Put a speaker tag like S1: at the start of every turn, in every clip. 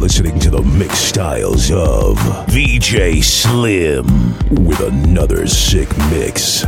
S1: listening to the mixed styles of VJ Slim with another sick mix.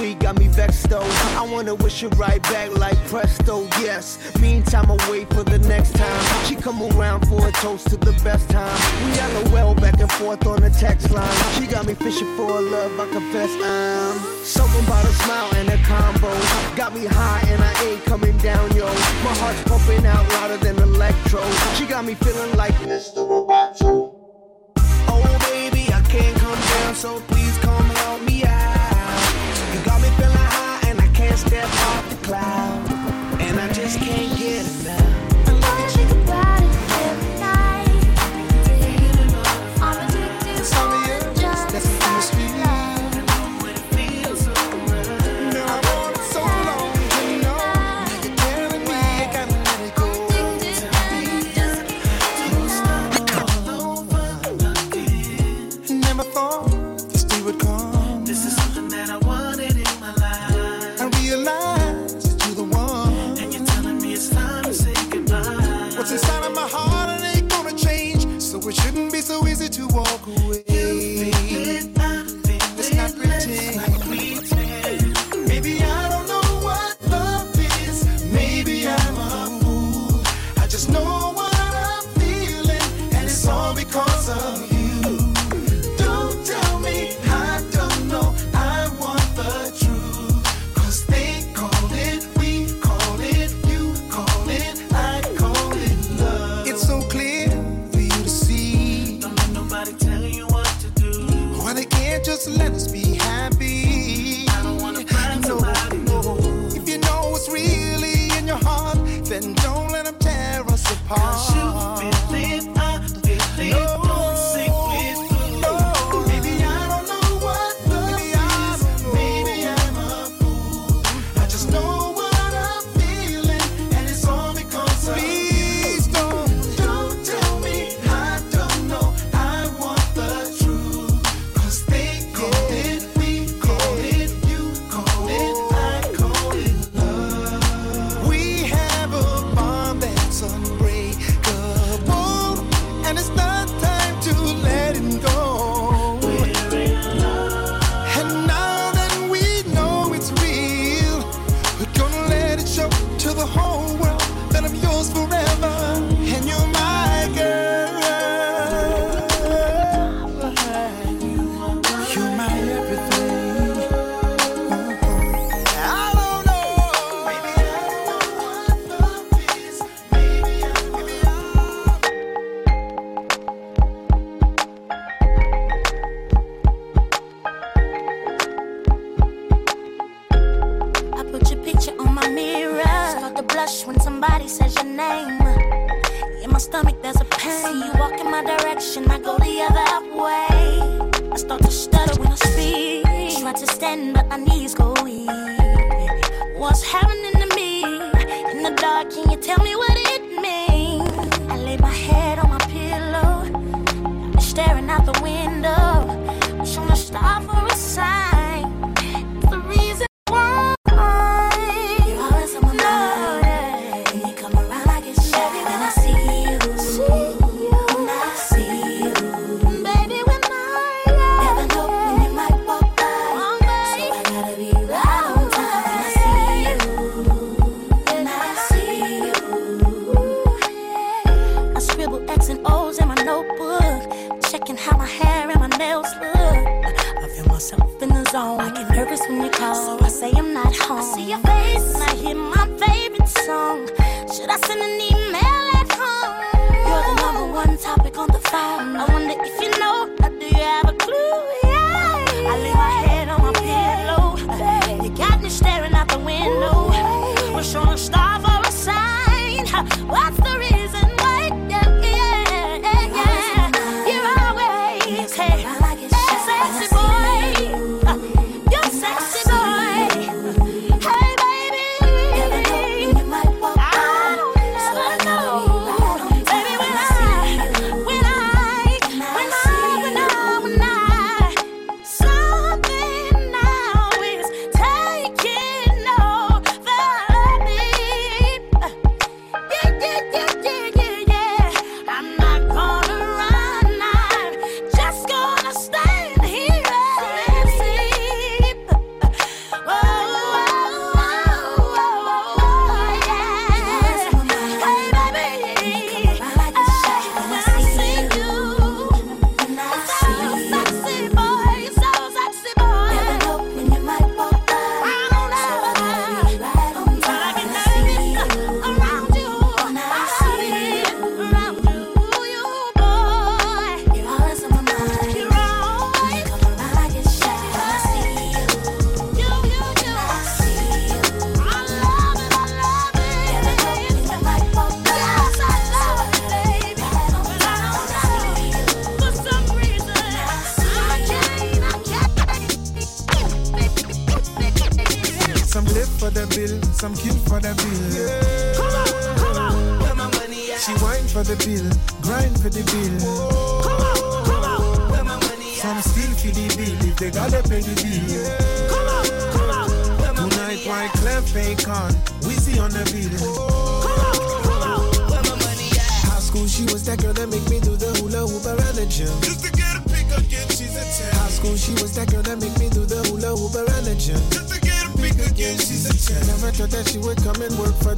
S2: week got
S3: me vexed though. I wanna wish it right back like presto, yes. Meantime, I wait
S2: for the next time. She come around for a toast to the
S4: best time. We LOL back and
S2: forth on the text line. She got me fishing for a love, I confess I'm. Something about a smile and a combo. Got me high and I ain't coming down, yo.
S3: My heart's pumping out louder than electro. She got me feeling like
S5: Mr. Roboto.
S1: Oh, baby,
S2: I can't come down, so please come. and I just can't get enough. away.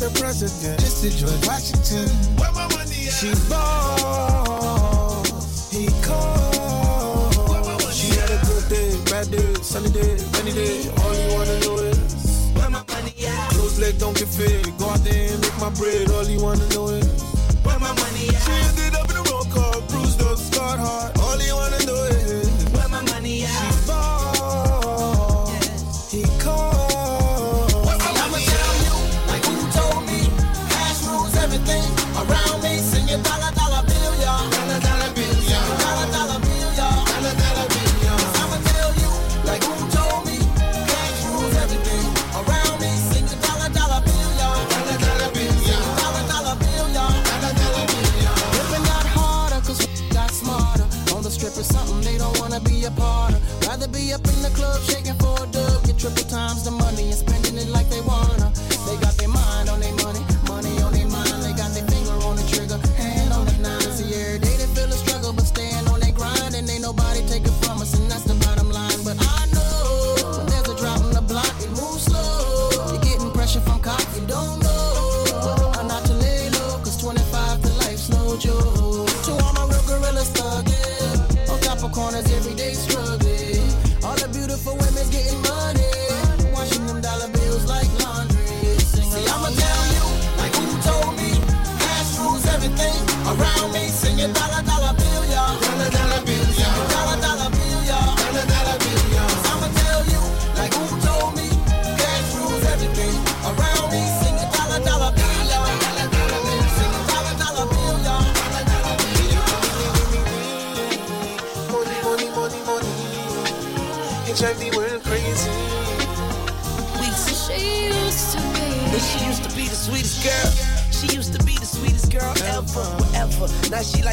S2: the president. Just to George Washington. Where my money at? She balls, he calls. Where my money she at? had a good day, bad day, sunny day, rainy day. All you wanna know is. Where my money at? Close leg don't get fit. Go out there and make my bread. All you wanna know
S4: is. Where my money at? She ended up in a roll call, bruised up, scarred heart.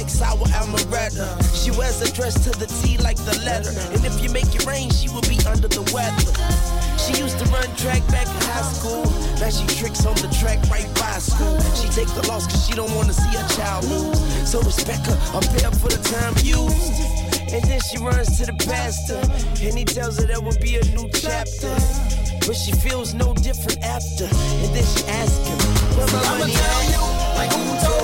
S4: Sour amaretto. She wears a dress to the T like the letter. And if you make it rain, she will be under the weather. She used to run track back in high school. Now she tricks on the track right by school. She take the loss cause she don't wanna see her child lose. So respect her, I'm paid for the time used. And then she runs to the pastor, and he tells her there will be a new chapter. But she feels no different after. And then she asks him, Where my money at?
S3: Like who told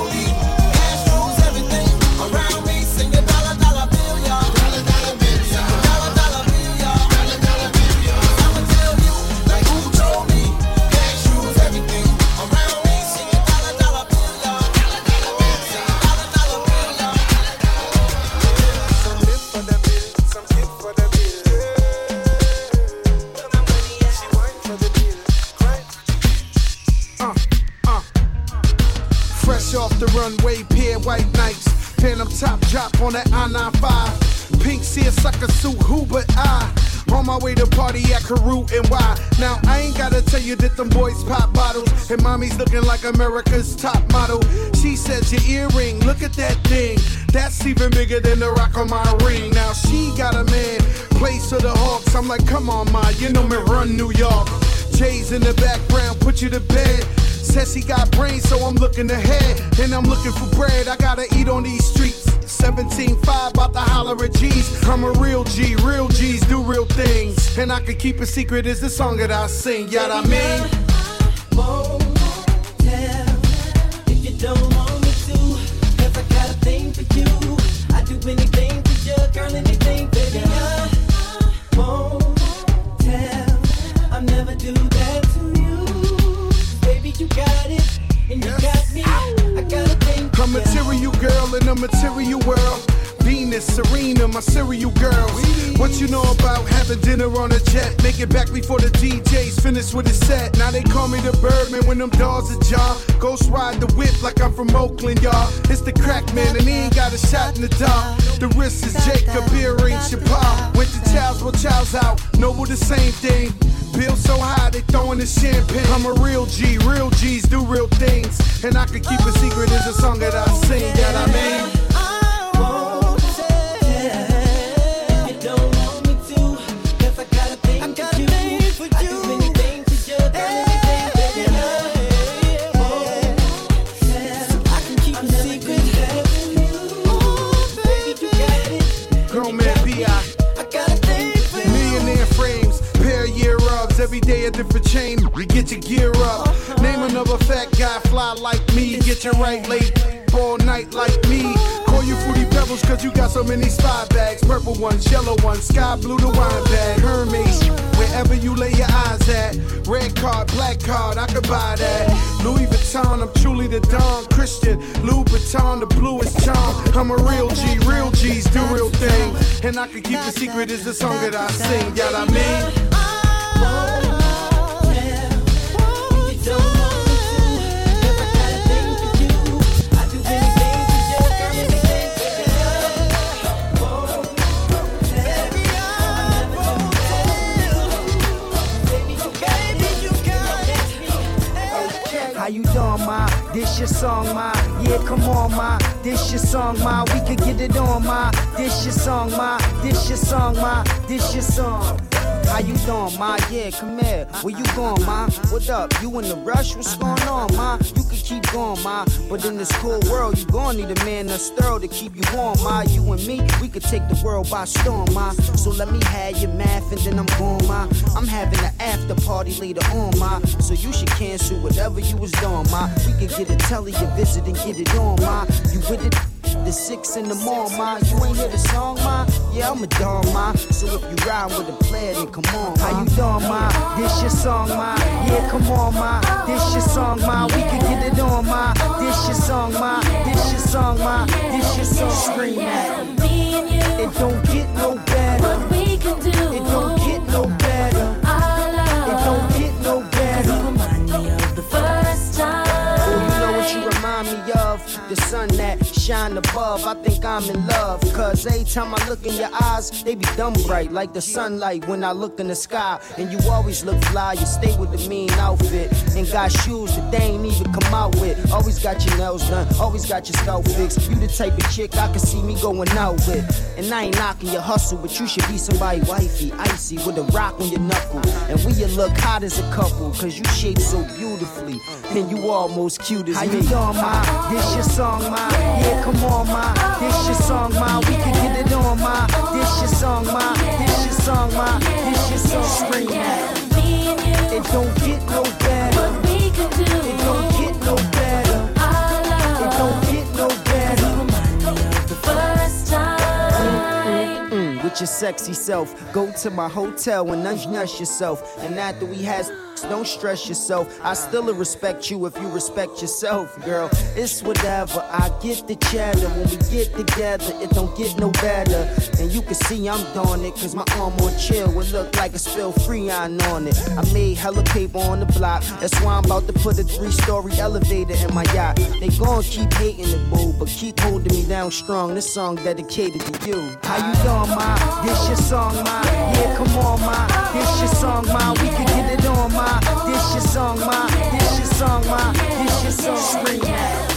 S6: and Y. Now I ain't gotta tell you that them boys pop bottles. And mommy's looking like America's top model. She says your earring, look at that thing. That's even bigger than the rock on my ring. Now she got a man, place of the Hawks. I'm like, come on, ma, you know me run New York. Jay's in the background, put you to bed. Says he got brains, so I'm looking ahead. And I'm looking for bread, I gotta eat on these streets. 17.5, about to holler at G's. I'm a real G, real G's do real things. And I can keep a secret, is the song that I sing, yeah, I mean.
S3: If you don't want me to, 'cause I got a thing for you. I do anything a
S6: material girl in a material world. Venus, Serena, my serial girls. What you know about having dinner on a jet? Make it back before the DJ's finished with his set. Now they call me the Birdman when them dogs are jaw. Ghost ride the whip like I'm from Oakland, y'all. It's the crack man, and he ain't got a shot in the dark. The wrist is Jacob, earring Chappelle. Went to Child's, well, Child's out. Noble the same thing. So high, they throwing the champagne. I'm a real G, real G's do real things. And I can keep a secret, is a song that I sing, that I mean. Chain. Get your gear up. Uh-huh. Name another fat guy, fly like me. Get your right late, all night like me. Uh-huh. Call you fruity pebbles, cause you got so many spy bags. Purple ones, yellow ones, sky blue the wine bag. Hermes, uh-huh. wherever you lay your eyes at. Red card, black card, I could buy that. Louis Vuitton, I'm truly the Don Christian. Louis Vuitton, the bluest charm. I'm a real G, real G's do real thing. And I can keep the secret, is the song that I sing, yeah, I mean.
S7: This your song, ma? Yeah, come on, ma. This your song, ma. We could get it on, ma. This your song, ma. This your song, ma. This your song. How you doing, ma? Yeah, come here. Where you going, ma? What up? You in the rush? What's going on, ma? You can keep going, ma. But in this cool world, you gon' need a man that's thorough to keep you warm, ma. You and me, we could take the world by storm, ma. So let me have your math and then I'm going, ma. I'm having an after party later on, ma. So you should cancel whatever you was doing, ma. We could get a telly, a visit and get it on, ma. You with it? The six in the morning, ma. You ain't hear the song, ma? Yeah, I'm a dog, ma. So if you ride with a player, then come on, ma. How you doing, ma? This your song, ma. Yeah, come on, ma. This your song, ma. We can get it on, ma. This your song, ma. This your song, ma. This your song. Scream at me.
S2: Me and you,
S7: It don't get no better. Shine above. I think I'm in love. Cause every time I look in your eyes, they be dumb bright like the sunlight when I look in the sky. And you always look fly, you stay with the mean outfit. And got shoes that they ain't even come out with. Always got your nails done, always got your scalp fixed. You the type of chick I can see me going out with. And I ain't knocking your hustle, but you should be somebody wifey, icy, with a rock on your knuckle. And we you look hot as a couple, cause you shape so beautifully. And you almost cute as
S8: How
S7: me.
S8: you doing, ma? This your song, ma. Yeah, come on, ma. This your song, ma. We can get it on, ma. This your song, ma. This your song, ma. This your song. Scream it. It don't get no better. It don't get no better. It don't get no better.
S7: Mm, with your sexy self. Go to my hotel and undress yourself. And after we had don't stress yourself. I still respect you if you respect yourself, girl. It's whatever. I get the chatter. When we get together, it don't get no better. And you can see I'm doing it, cause my arm on chill would look like a spill freon on it. I made hella paper on the block. That's why I'm about to put a three story elevator in my yacht. They gon' keep hating it, boo, but keep holding me down strong. This song dedicated to you.
S8: How you doing, ma? This your song, ma. Yeah, come on, ma. This your song, ma. We can get it on, ma. This your song, ma. This your song, ma. This your song. Scream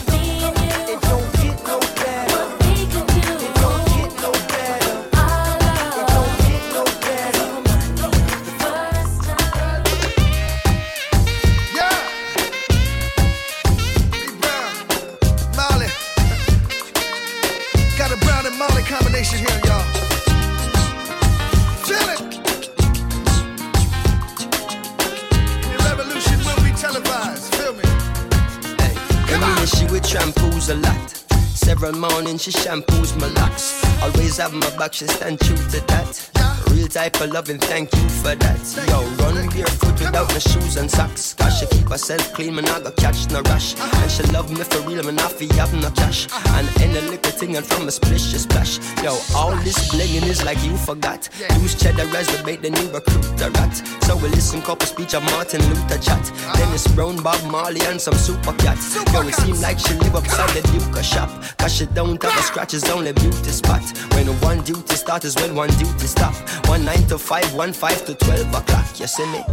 S9: she shampoos my locks. Always have my back, she stand true to that. Type of loving, thank you for that. Yo, run barefoot without no shoes and socks. Cause she keep herself clean, man, I go catch no rush. And she love me for real, man, I feel have no cash. And any little thing and from a splish, she splash. Yo, all this blinging is like you forgot. Use cheddar as the bait, then you recruit the rat. So we listen couple speech of Martin Luther chat. Dennis Brown, Bob Marley, and some super cats. Yo, it seem like she live upside the Duke shop. Cause she don't have a scratch, it's only beauty spot. When one duty start is when one duty stop. One nine to five, one five to twelve o'clock. You see me?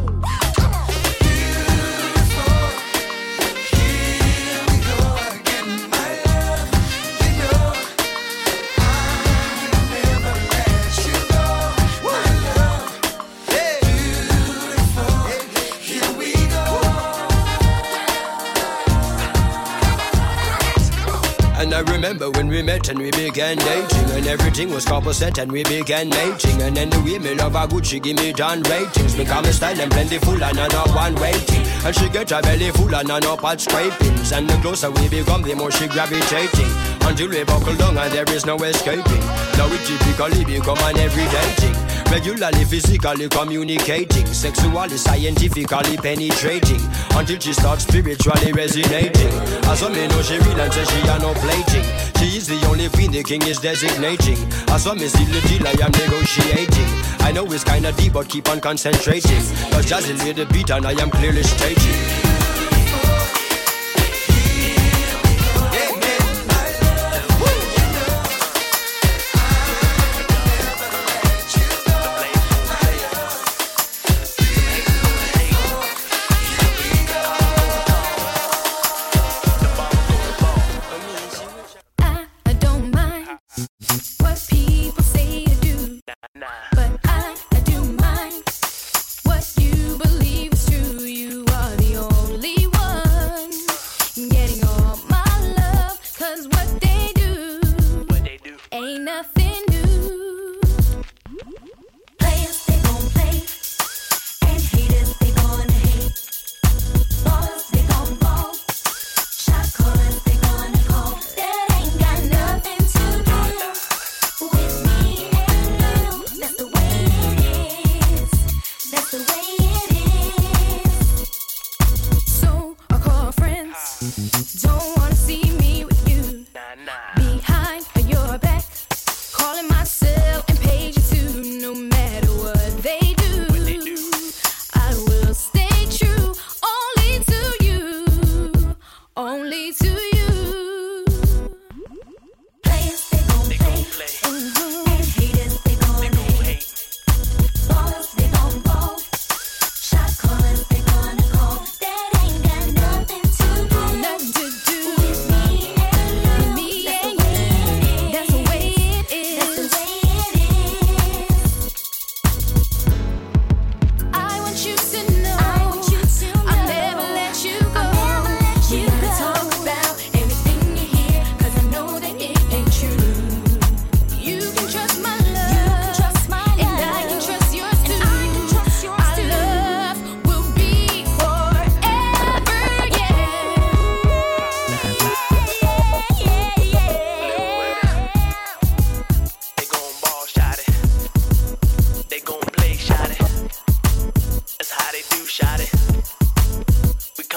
S9: I remember when we met and we began dating And everything was couple set and we began mating And then the women of our good, she give me down ratings. Become a style and plentiful and I not one waiting. And she get her belly full and I no pot scrapings. And the closer we become, the more she gravitating. Until we buckle down and there is no escaping. Now we typically become an everyday thing Regularly, physically communicating Sexually, scientifically penetrating Until she starts spiritually resonating. As some me know she real and say she are no plating. She is the only queen the king is designating. As some me see the deal I am negotiating. I know it's kinda deep but keep on concentrating. Cause Jazzy lay the beat and I am clearly stating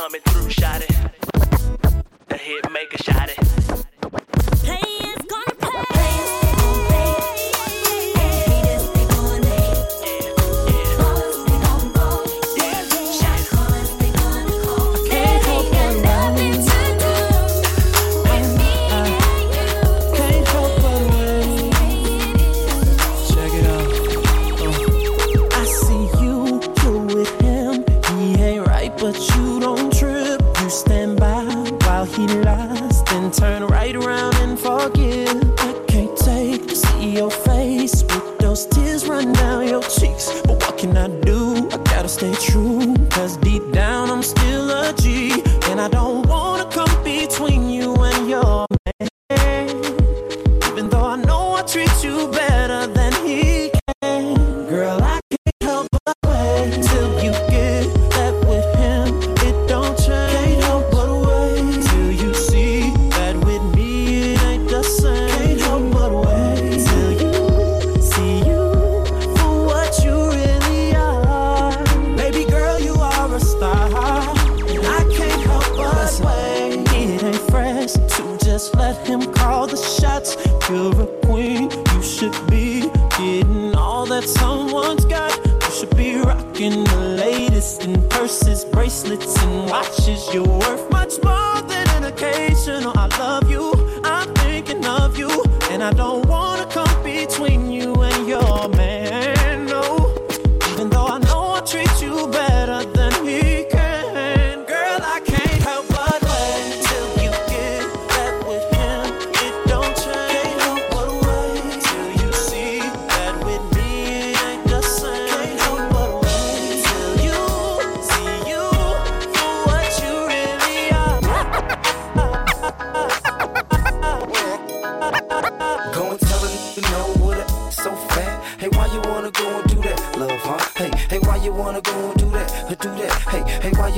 S5: coming through.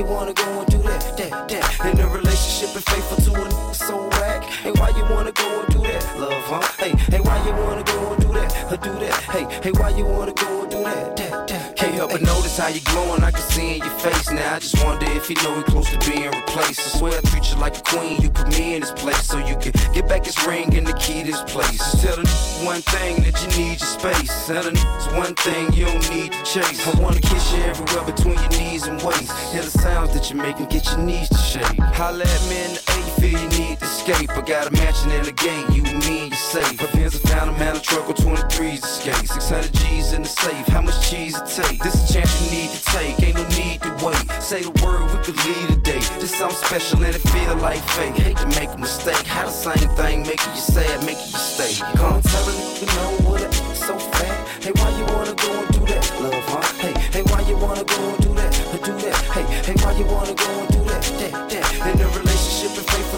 S5: You wanna
S10: go and do that, that, that? In a relationship and faithful to a so whack. Hey, why you wanna go and do that, love, huh? Hey, hey, why you wanna go and do that, uh, do that? Hey, hey, why you wanna go and do that, that, that? Can't help but notice how you glowing. I can see in your face now. I just wonder if you know we close to being replaced. I swear I treat you like a queen. You put me in this place so you can get back his ring and the key to this place. Tell the one thing that you need your space. Tell the one thing you don't need to chase. I wanna kiss you everywhere between your knees and waist. Hear the sounds that you make and get your knees to shake. Holla at me in the A, you feel you need to escape. I got a mansion in the gate, you and me and you safe. My Benz, I found a man, a truck with 23s to skate. 600 G's in the safe, how much cheese it take? This a chance you need to take, ain't no need to wait. Say the word, we could lead a day. This something special and it feel like fate. Hate to make a mistake, how the same thing make you sad, make you stay. Come tell a nigga know what it so fat. Hey, why you wanna go and do that, love, huh? Hey, hey, why you wanna go and do that, do that? Hey, hey, why you wanna go and do that, that, that? In a relationship and faithful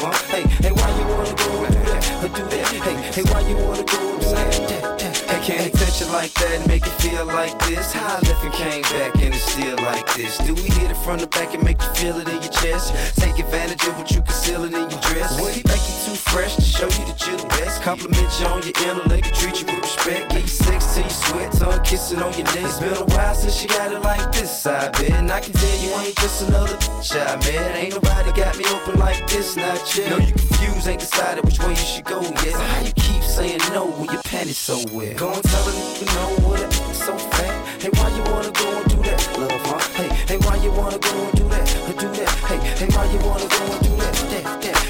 S10: Hey, hey, why you wanna go do that, uh, do that? Hey, hey, why you wanna go like that make it feel like this. How I left and came back and it's still like this. Do we hit it from the back and make you feel it in your chest? Take advantage of what you concealing in your dress. What he make you too fresh to show you that you're the best? Compliment you on your intellect, treat you with respect. Get you sex till you sweat, tongue kissing on your neck. It's been a while since you got it like this, I bet. And I can tell you ain't just another bitch I. Ain't nobody got me open like this, not yet. No, you confused, ain't decided which way you should go yet. So how you saying no when your panties so wet? Go and tell a nigga know what it so fat. Hey, why you wanna go and do that, love, huh? Hey, hey, why you wanna go and do that, do that? Hey, hey, why you wanna go and do that, that, that?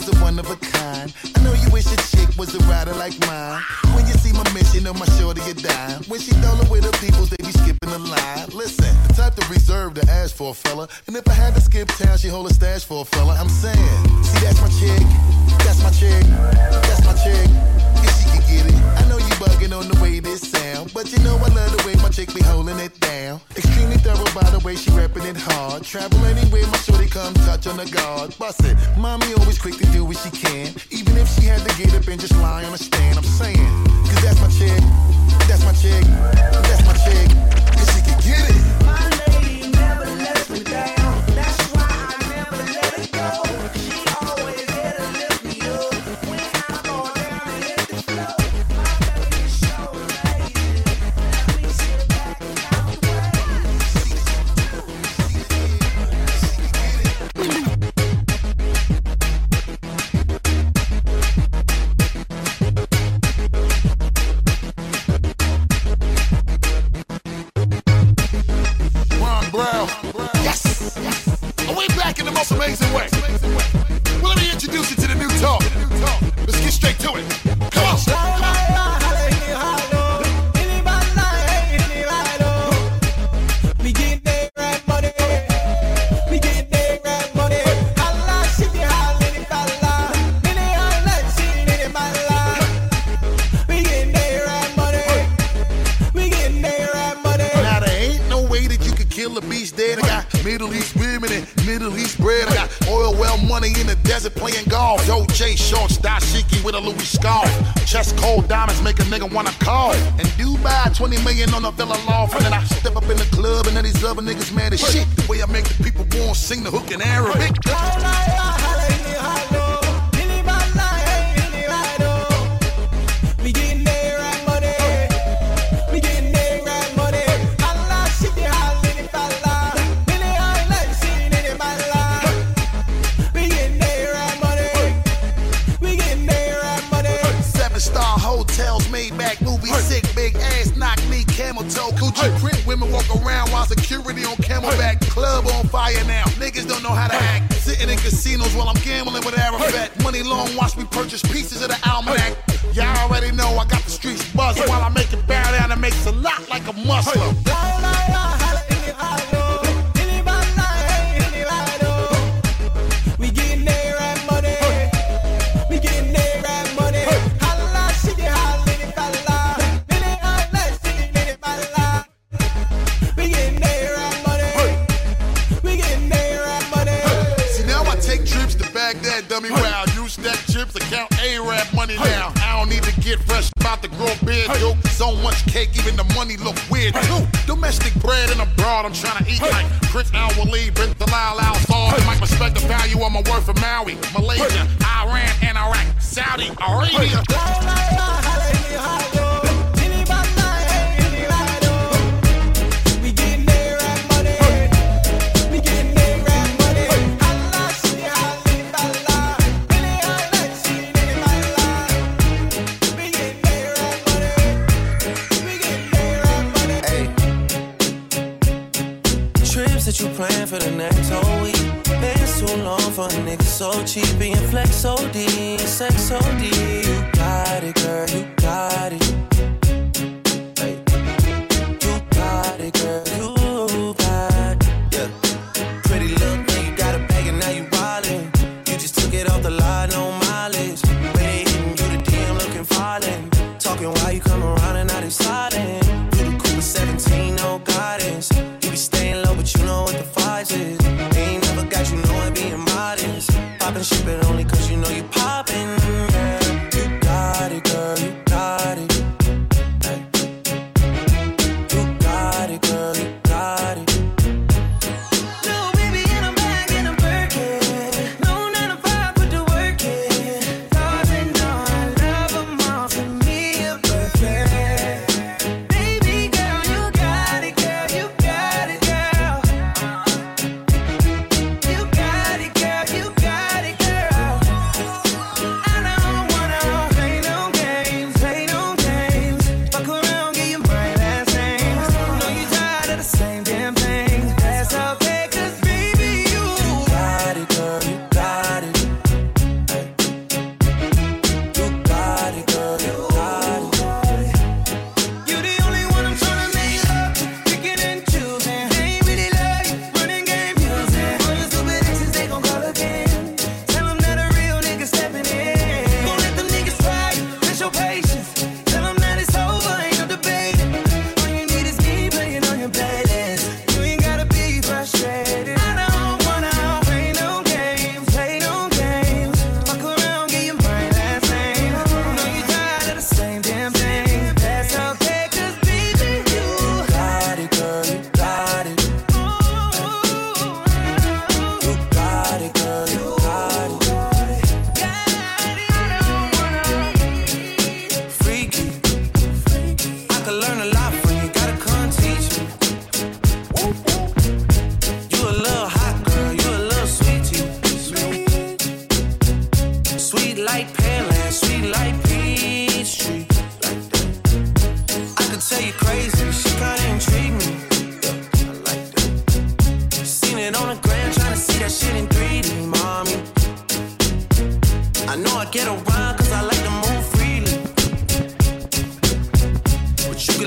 S11: is a one of a kind. I know you was a rider like mine. When you see my mission on my shoulder, you die. When she rolling with her people, they be skipping the line. Listen, the type to reserve to ask for a fella. And if I had to skip town, she hold a stash for a fella. I'm saying, see, that's my chick. That's my chick. That's my chick. If she can get it. I know you bugging on the way this sound. But you know I love the way my chick be holding it down. Extremely thorough by the way she rapping it hard. Travel anywhere, my shorty come touch on the guard. Bust it. Mommy always quick to do what she can. Even if she had to get up and just this line, understand I'm saying? Cause that's my chick, that's my chick, that's my chick, and she can get it.
S3: My lady never lets me down.
S11: purchase pieces and
S3: shit,
S12: but only cause you know you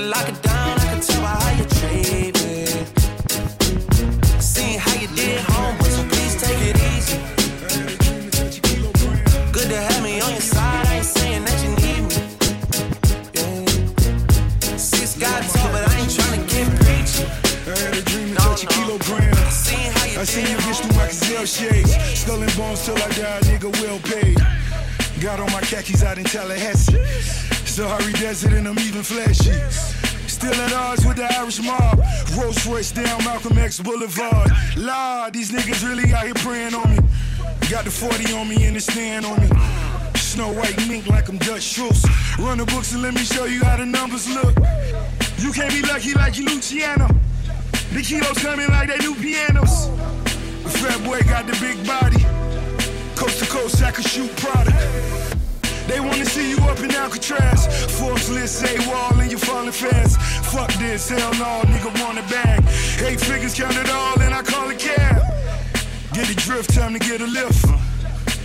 S13: lock it down, I can tell by how you treat me. Seeing how you did homeboy, so please take it easy. Good to have me on your side, I ain't saying that you need me. Yeah. Six got tall, but I ain't tryna get preachy.
S14: I had a dream to touch a kilogram. I seen you get through my gazelle shades. Skull and bones till I die, nigga well paid. Got on my khakis out in Tallahassee. Sahara Desert and I'm even flashy. Still at odds with the Irish mob. Rolls Royce down Malcolm X Boulevard. Lord, these niggas really out here praying on me. Got the 40 on me and the stand on me. Snow white mink like I'm Dutch Schultz. Run the books and let me show you how the numbers look. You can't be lucky like you Luciano. The kilos coming like they new pianos. The fat boy got the big body. Coast to coast, I can shoot product. They wanna see you up in Alcatraz. Forbes list say wall and you falling fast. Fuck this, hell no, nigga want it back. Eight figures count it all and I call it cab. Get the drift, time to get a lift.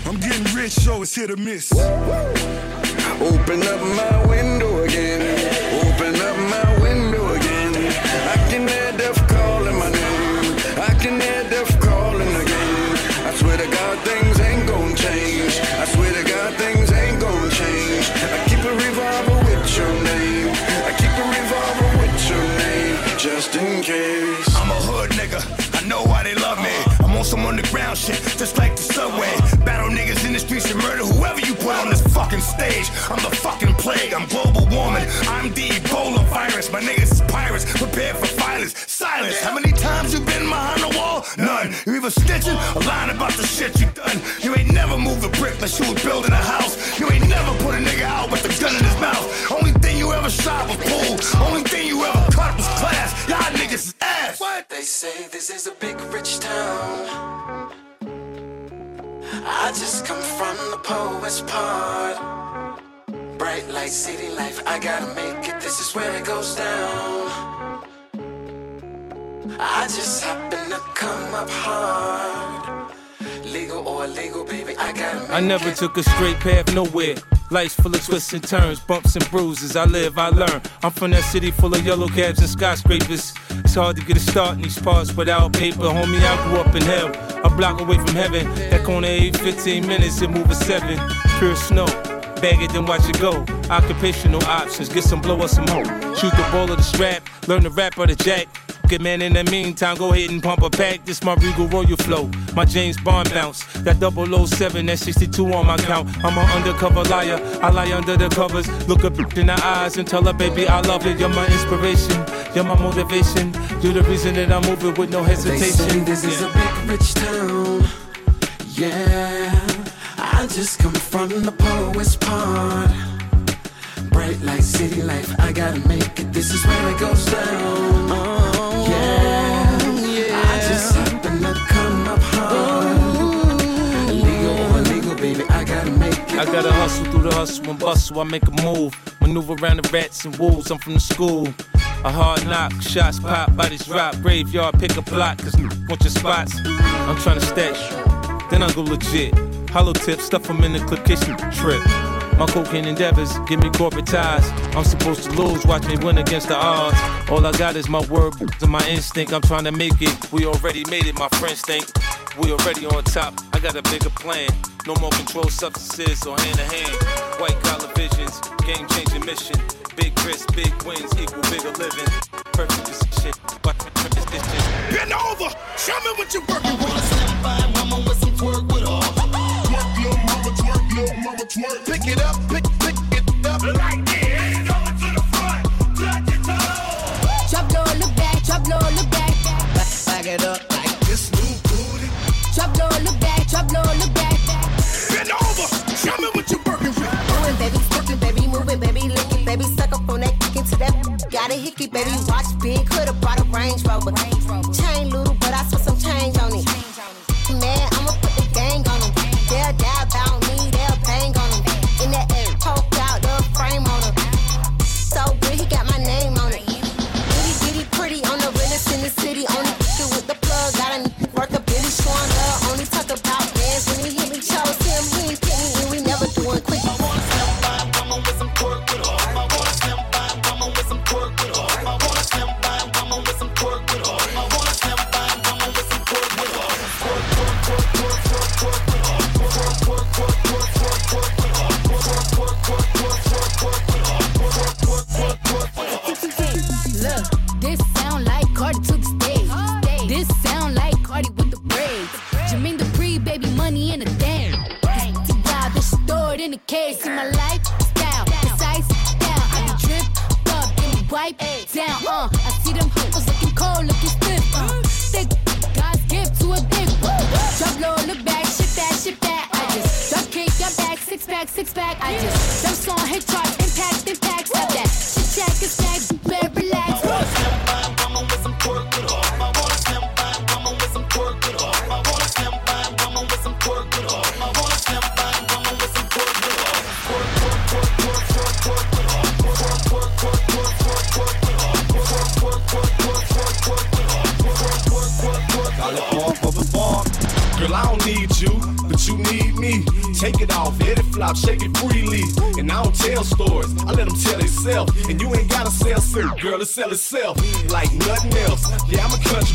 S14: I'm getting rich, so it's hit or miss.
S15: Open up my window again. Open up my window again. I can hear death calling my name. I can hear just in case.
S16: I'm a hood nigga. I know why they love me. I'm on some underground shit, just like the subway. Battle niggas in the streets and murder whoever you put on this fucking stage. I'm the fucking plague. I'm global warming. I'm the Ebola virus. My niggas is pirates, prepared for violence. Silence. How many times you been behind the wall? None. You either snitching or lying about the shit you done. You ain't never moved a brick like you was building a house. You ain't never put a nigga out with a gun in his mouth. Only thing you ever shot was pool. Only thing you ever cut was class. Y'all niggas is ass. What?
S13: They say this is a big rich town. I just come from the poet's part. Bright light, city life, I gotta make it. This is where it goes down. I just happen to come up hard. Legal or illegal, baby, I gotta make
S17: I never took a straight path nowhere. Life's full of twists and turns, bumps and bruises. I live, I learn. I'm from that city full of yellow cabs and skyscrapers. It's hard to get a start in these parts without paper. Homie, I grew up in hell, a block away from heaven. That corner ain't 15 minutes, it move a seven. Pure snow. Bag it, then watch it go. Occupational options, get some blow or some more. Shoot the ball or the strap, learn the rap or the jack. Good man, in the meantime, go ahead and pump a pack. This my Regal Royal flow, my James Bond bounce. That 007, that 62 on my count. I'm an undercover liar, I lie under the covers. Look bitch in the eyes and tell her, baby, I love it. You're my inspiration, you're my motivation. You're the reason that I'm moving with no
S13: They say
S17: hesitation.
S13: this is a big rich town. Yeah, I just come from the poorest part. Bright light, city life, I gotta make it. This is where it goes down. Oh, yeah, I just happen to come up hard. Illegal or illegal, baby, I gotta make it.
S17: I gotta hustle through the hustle and bustle. I make a move, maneuver around the rats and wolves. I'm from the school. A hard knock, shots pop, bodies drop, graveyard, pick a plot, cause want your spots. I'm trying to stack, then I go legit. Hollow tips, stuff them in the clip kitchen trip. My cocaine endeavors give me corporate ties. I'm supposed to lose, watch me win against the odds. All I got is my word and my instinct. I'm trying to make it. We already made it, my friends think. We already on top. I got a bigger plan. No more controlled substances or hand to hand. White collar visions, game changing mission. Big risks, big wins equal bigger living. Perfect as shit. Watch this bitch in.
S16: Bend over. Show me what you're working with. Stand by, mama, with some twerk with her. Twerk, little mama, twerk, little mama, twerk. Pick it up, pick,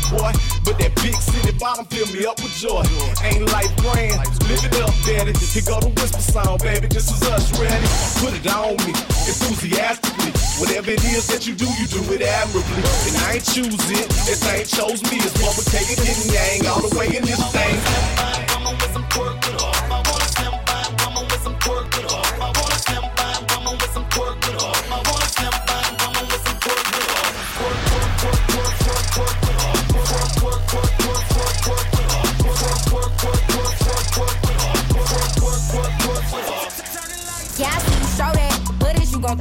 S18: boy. But that big city bottom fill me up with joy. Ain't like brand, live it up, daddy. Here go the whisper sound, baby. This is us ready. Put it on me, enthusiastically. Whatever it is that you do, you do it admirably. And I ain't choose it, this ain't chose me. It's what we're it in yang all the way in this thing.
S5: I'm with some twerk with all my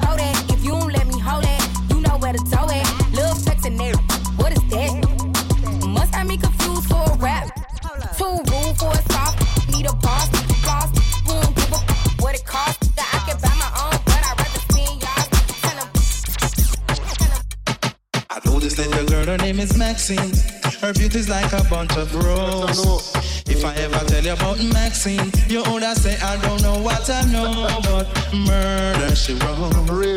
S5: throw that. If you don't let me hold it, you know where to throw it. What is that? Must have me confused for a rap. Too for a soft, need a boss, boss. Give what it cost? That I can buy my own, but I'd rather spend y'all.
S19: I know this little girl, her name is Maxine. Her beauty's like a bunch of roses. If I ever tell you about Maxine, you would say I don't know what I know, but murder road.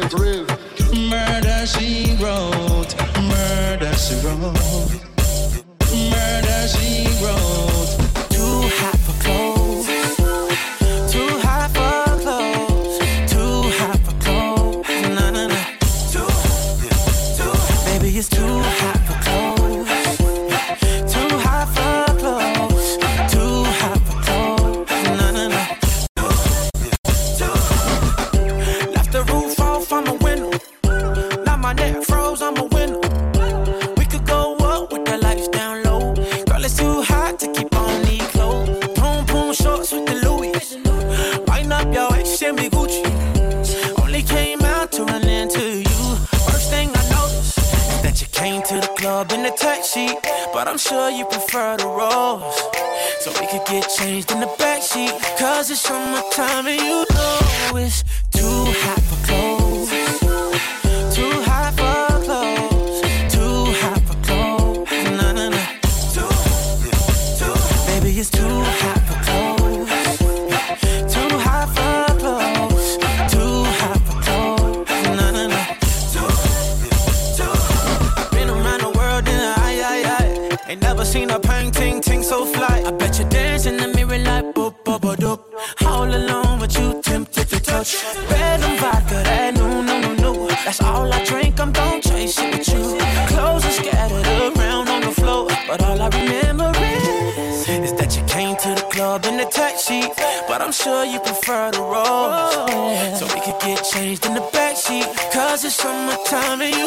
S19: wish changed in the backseat. Cause it's summertime and you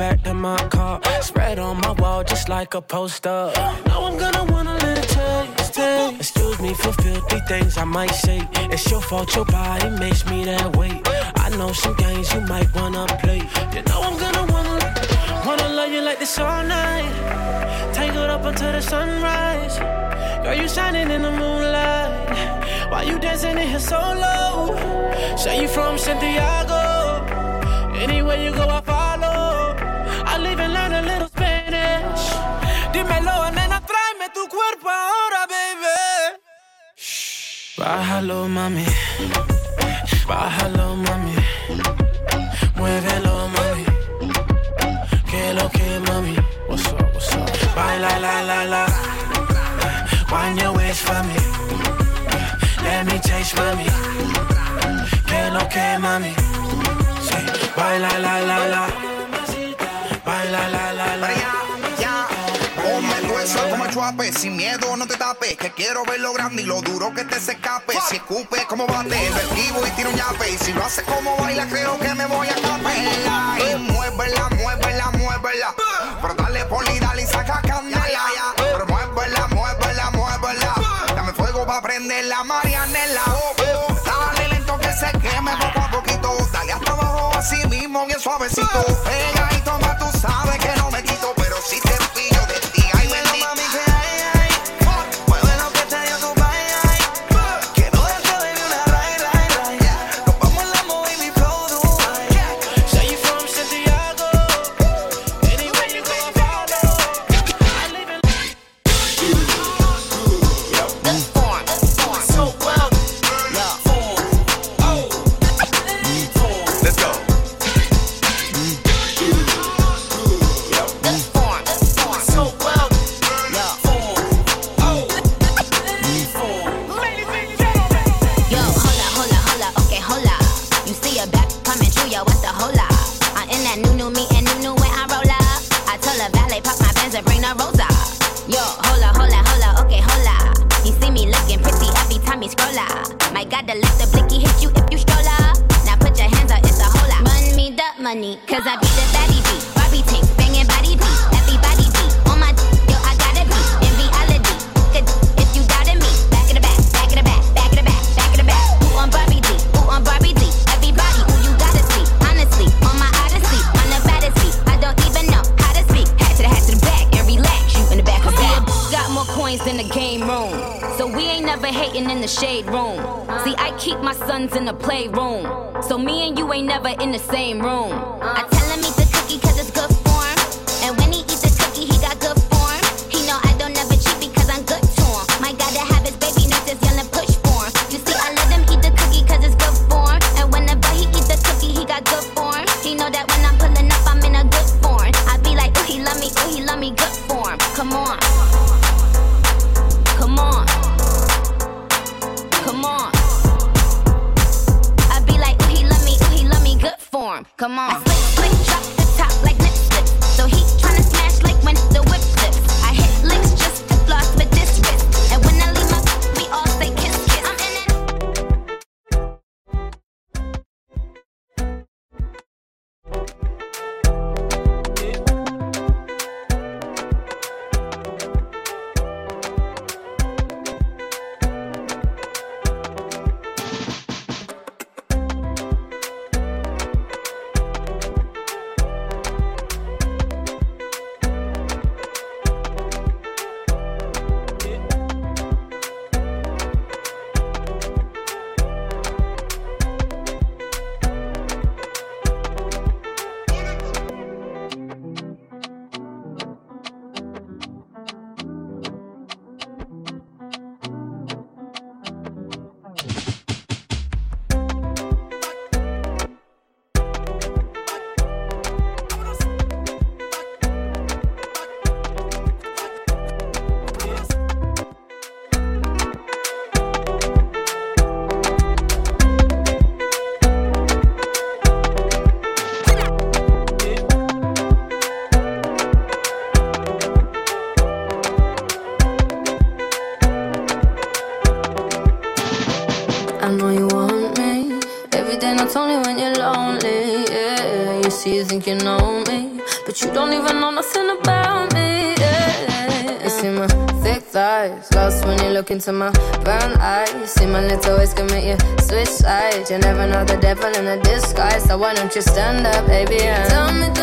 S19: back in my car. Spread on my wall just like a poster. Now I'm gonna wanna let it taste. Excuse me for filthy things I might say. It's your fault, your body makes me that way. I know some games you might wanna play. You know I'm gonna wanna, wanna love you like this all night. Tangled up until the sunrise. Girl, you shining in the moonlight. Why you dancing in here so low? Say you from Santiago. Anywhere you go, I cuerpo ahora, baby. Bájalo, mami. Bájalo, mami. Muévelo, mami. Que lo que, mami. What's up, what's up? Baila, la, la, la. Wind your waist for me. Let me taste, mami. Que lo que, mami. Say, baila, la, la, la.
S5: Eso como chuape, sin miedo no te tapes, que quiero ver lo grande y lo duro que te se escape. Si escupe como bate, lo esquivo y tiro un yape. Y si lo hace como baila, creo que me voy a capela. Y muévela, muévela, muévela. Pero dale poli, dale y saca candela. Pero muévela, muévela, muévela. Dame fuego pa' prender la marianela. Dale lento que se queme poco a poquito. Dale hasta abajo así mismo, bien suavecito. Pega y toma,
S20: Come on.
S21: into my brown eyes. See, my lips always commit you switch sides. You never know the devil in a disguise. So why don't you stand up, baby? And tell
S22: me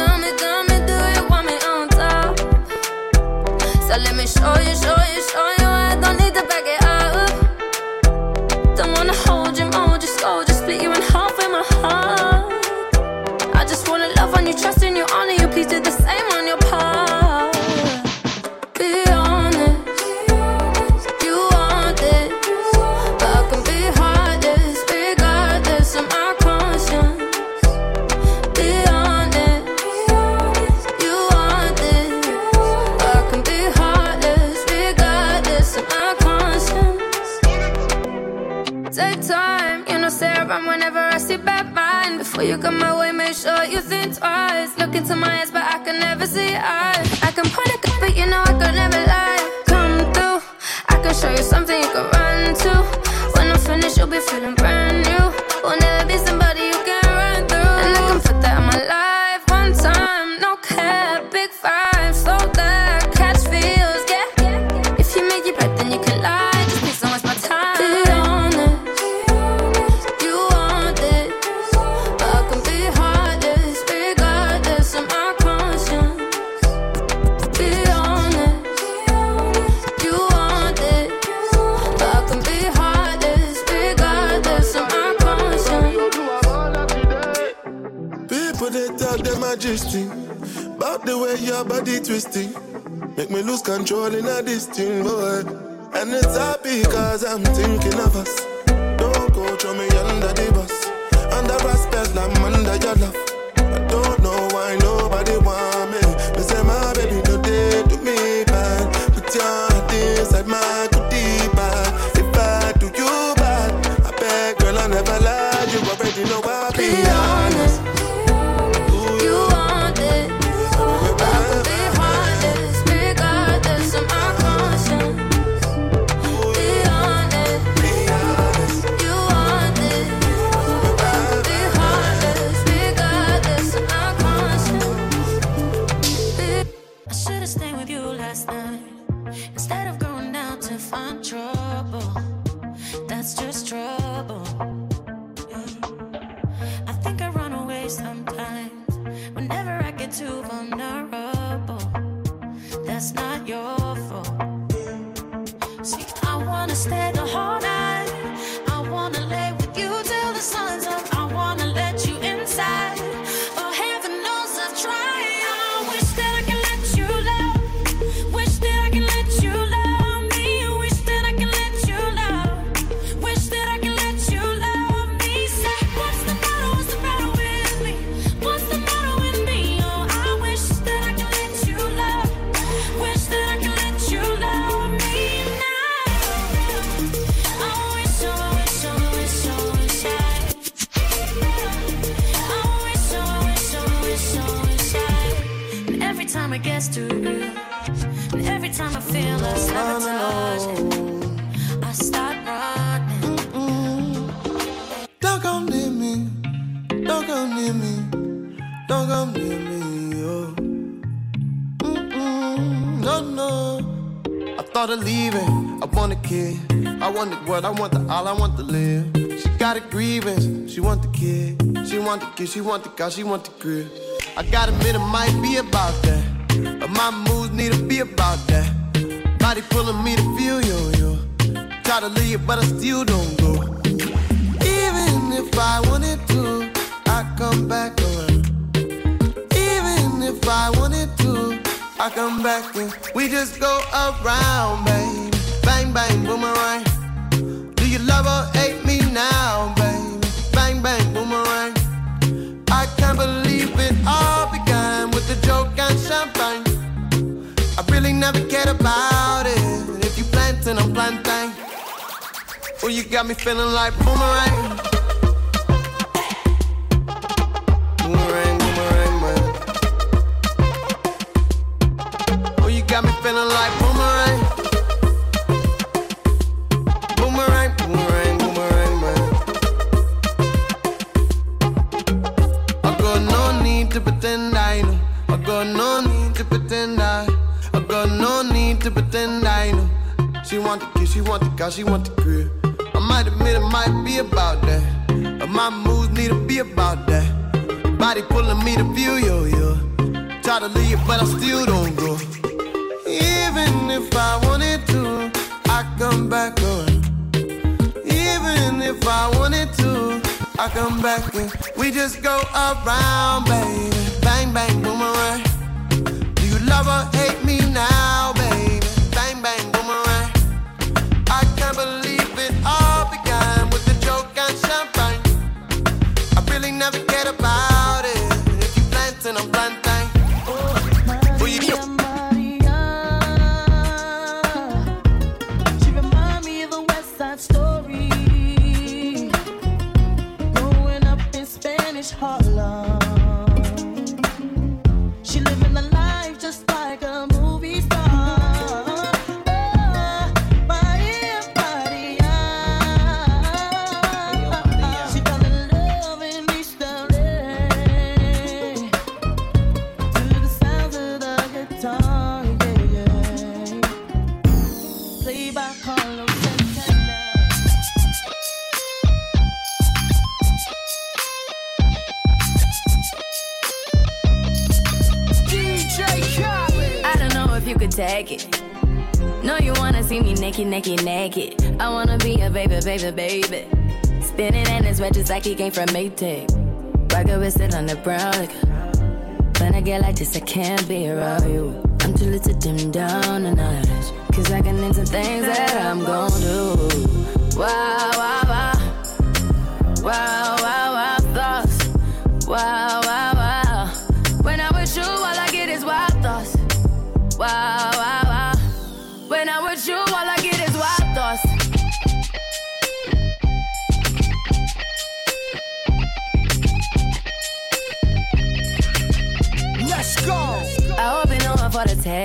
S3: views, she want the car, she want the crib. I got a minute, might be about that. But my moves need to be about that. Body pulling me to feel you, you. Try to leave, but I still don't go. Even if I wanted to, I come back around. Even if I wanted to, I come back and we just go around, babe. Bang, bang, boom. She got me feeling like boomerang. Boomerang, boomerang, man. Oh, you got me feeling like boomerang. Boomerang, boomerang, boomerang, man. I got no need to pretend I know. I got no need to pretend I. I got no need to pretend I know. She want the kiss, she want the cash, she want the but I still don't go. Even if I wanted to, I come back on. Even if I wanted to, I come back and we just go around.
S21: came from Maytag. Rocket with it on the brown. Like, when I get like this, I can't be around you. I'm too little to dim down the night. Cause I can into things that I'm gon' do. Wow.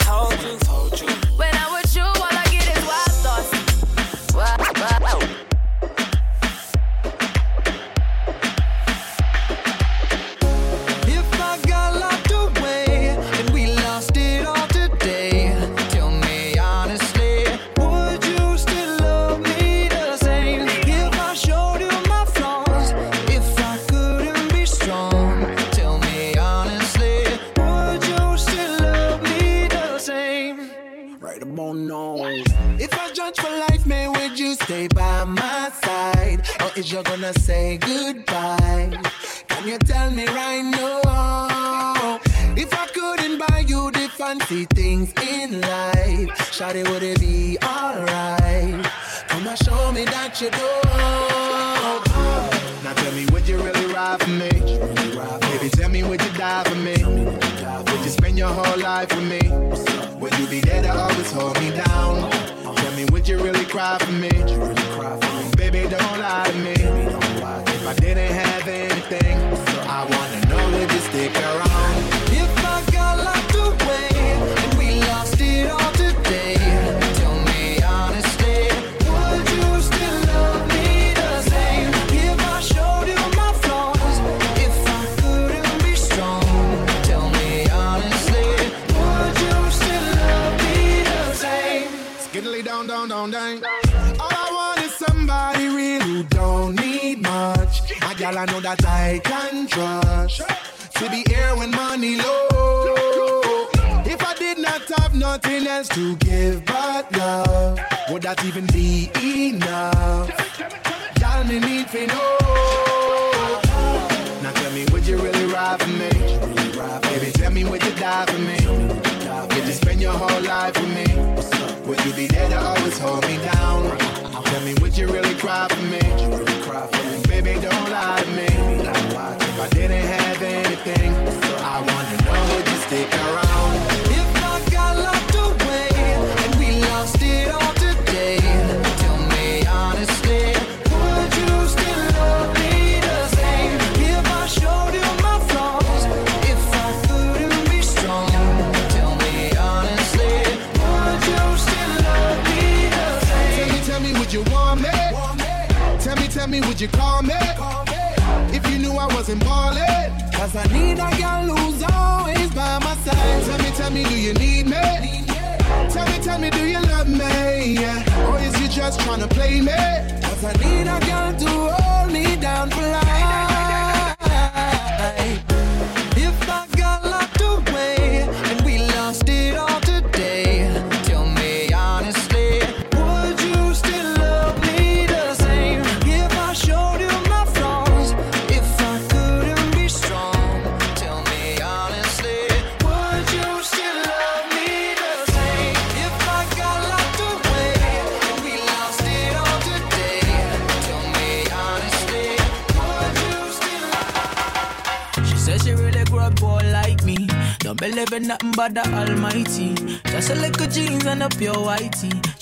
S23: Told you.
S24: Or is you gonna say goodbye? Can you tell me right now? If I couldn't buy you the fancy things in life, Shawty, would it be alright? Come and show me that you do.
S6: Now tell me, would you really ride for me? Baby, tell me, would you die for me? Would you spend your whole life with me? Would you be there to always hold me down? Tell me, would you really cry for me? Baby, don't lie to me. I can trust. To be here when money low. If I did not have nothing else to give but love, would that even be enough? Gal, me need to know. Now tell me, would you really ride for me? Baby, tell me, would you die for me? Would you spend your whole life with me? Would you be there to always hold me down? Tell me, would you really cry for me? Don't lie to me. If I didn't have anything, I wanna know, would you stick around?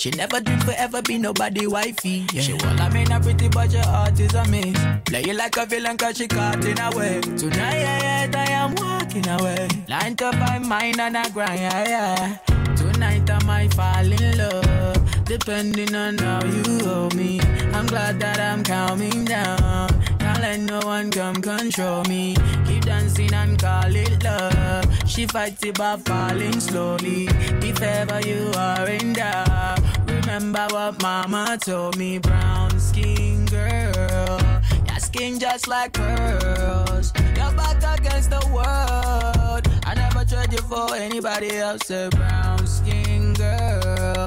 S23: She
S25: never dreamed forever be nobody wifey. Yeah. She I mean, a pretty, but your heart is a miss. Play you like a villain, cause she caught in a way. Tonight, yeah, yeah, I am walking away. Line to my mind and I grind, yeah, yeah. Tonight I might fall in love, depending on how you hold me. I'm glad that I'm calming down. Can't let no one come control me. Keep dancing and call it love. She fights it by falling slowly. If ever you are in doubt, remember what mama told me. Brown skin girl, your skin just like pearls. Your back against the world. I never trade you for anybody else. A brown skin girl,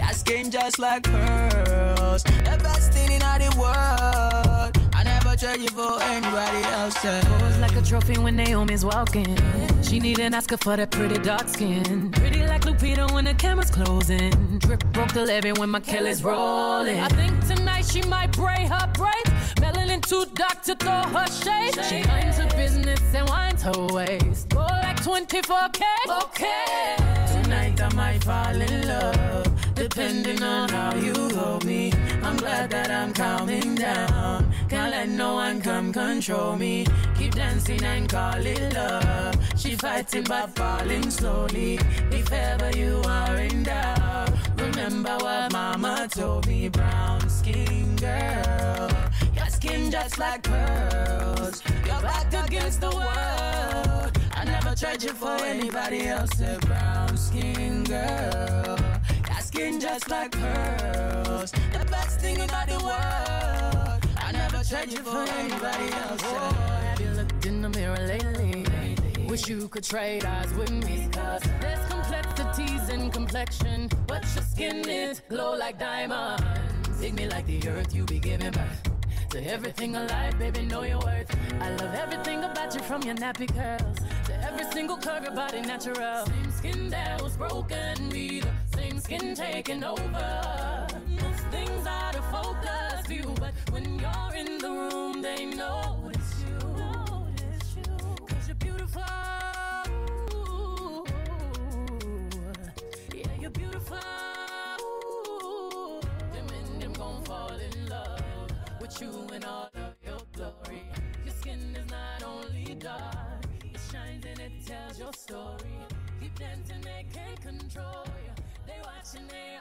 S25: your skin just like pearls. The best thing in all the world. I never trade you for anybody else.
S26: Pose like a trophy when Naomi's walking. She need an Oscar for that pretty dark skin. Pretty like Lupita when the camera's closing. Drip broke the levy when my Kelly's rolling. I think tonight she might braid her braids. Melanin too dark to throw her shade. She minds her business and winds her waist. Boy, like 24K. Okay.
S25: Tonight I might fall in love, depending on how you hold me. I'm glad that I'm calming down. Can't let no one come control me. Keep dancing and call it love. She fighting but falling slowly. If ever you are in doubt, remember what mama told me. Brown skin girl, your skin just like pearls. Your back against the world. I never tried you for anybody else. A brown skin girl, skin just like pearls. The best thing in all the world. I never tried you for anybody else.
S26: Have you looked in the mirror lately? Wish you could trade eyes with me. Cause there's complexities in complexion. But your skin is glow like diamonds. Dig me like the earth you be giving birth. To everything alive, baby, know your worth. I love everything about you from your nappy curls. To every single curve, your body natural. Same skin that was broken, be the same skin taking over. Things out of focus view, but when you're in the room, they notice you. Cause you're beautiful. Yeah, you're beautiful. Them and them gon' fall in love with you in all of your glory. Your skin is not only dark, it shines and it tells your story. Keep dancing, they can't control you. They watching, they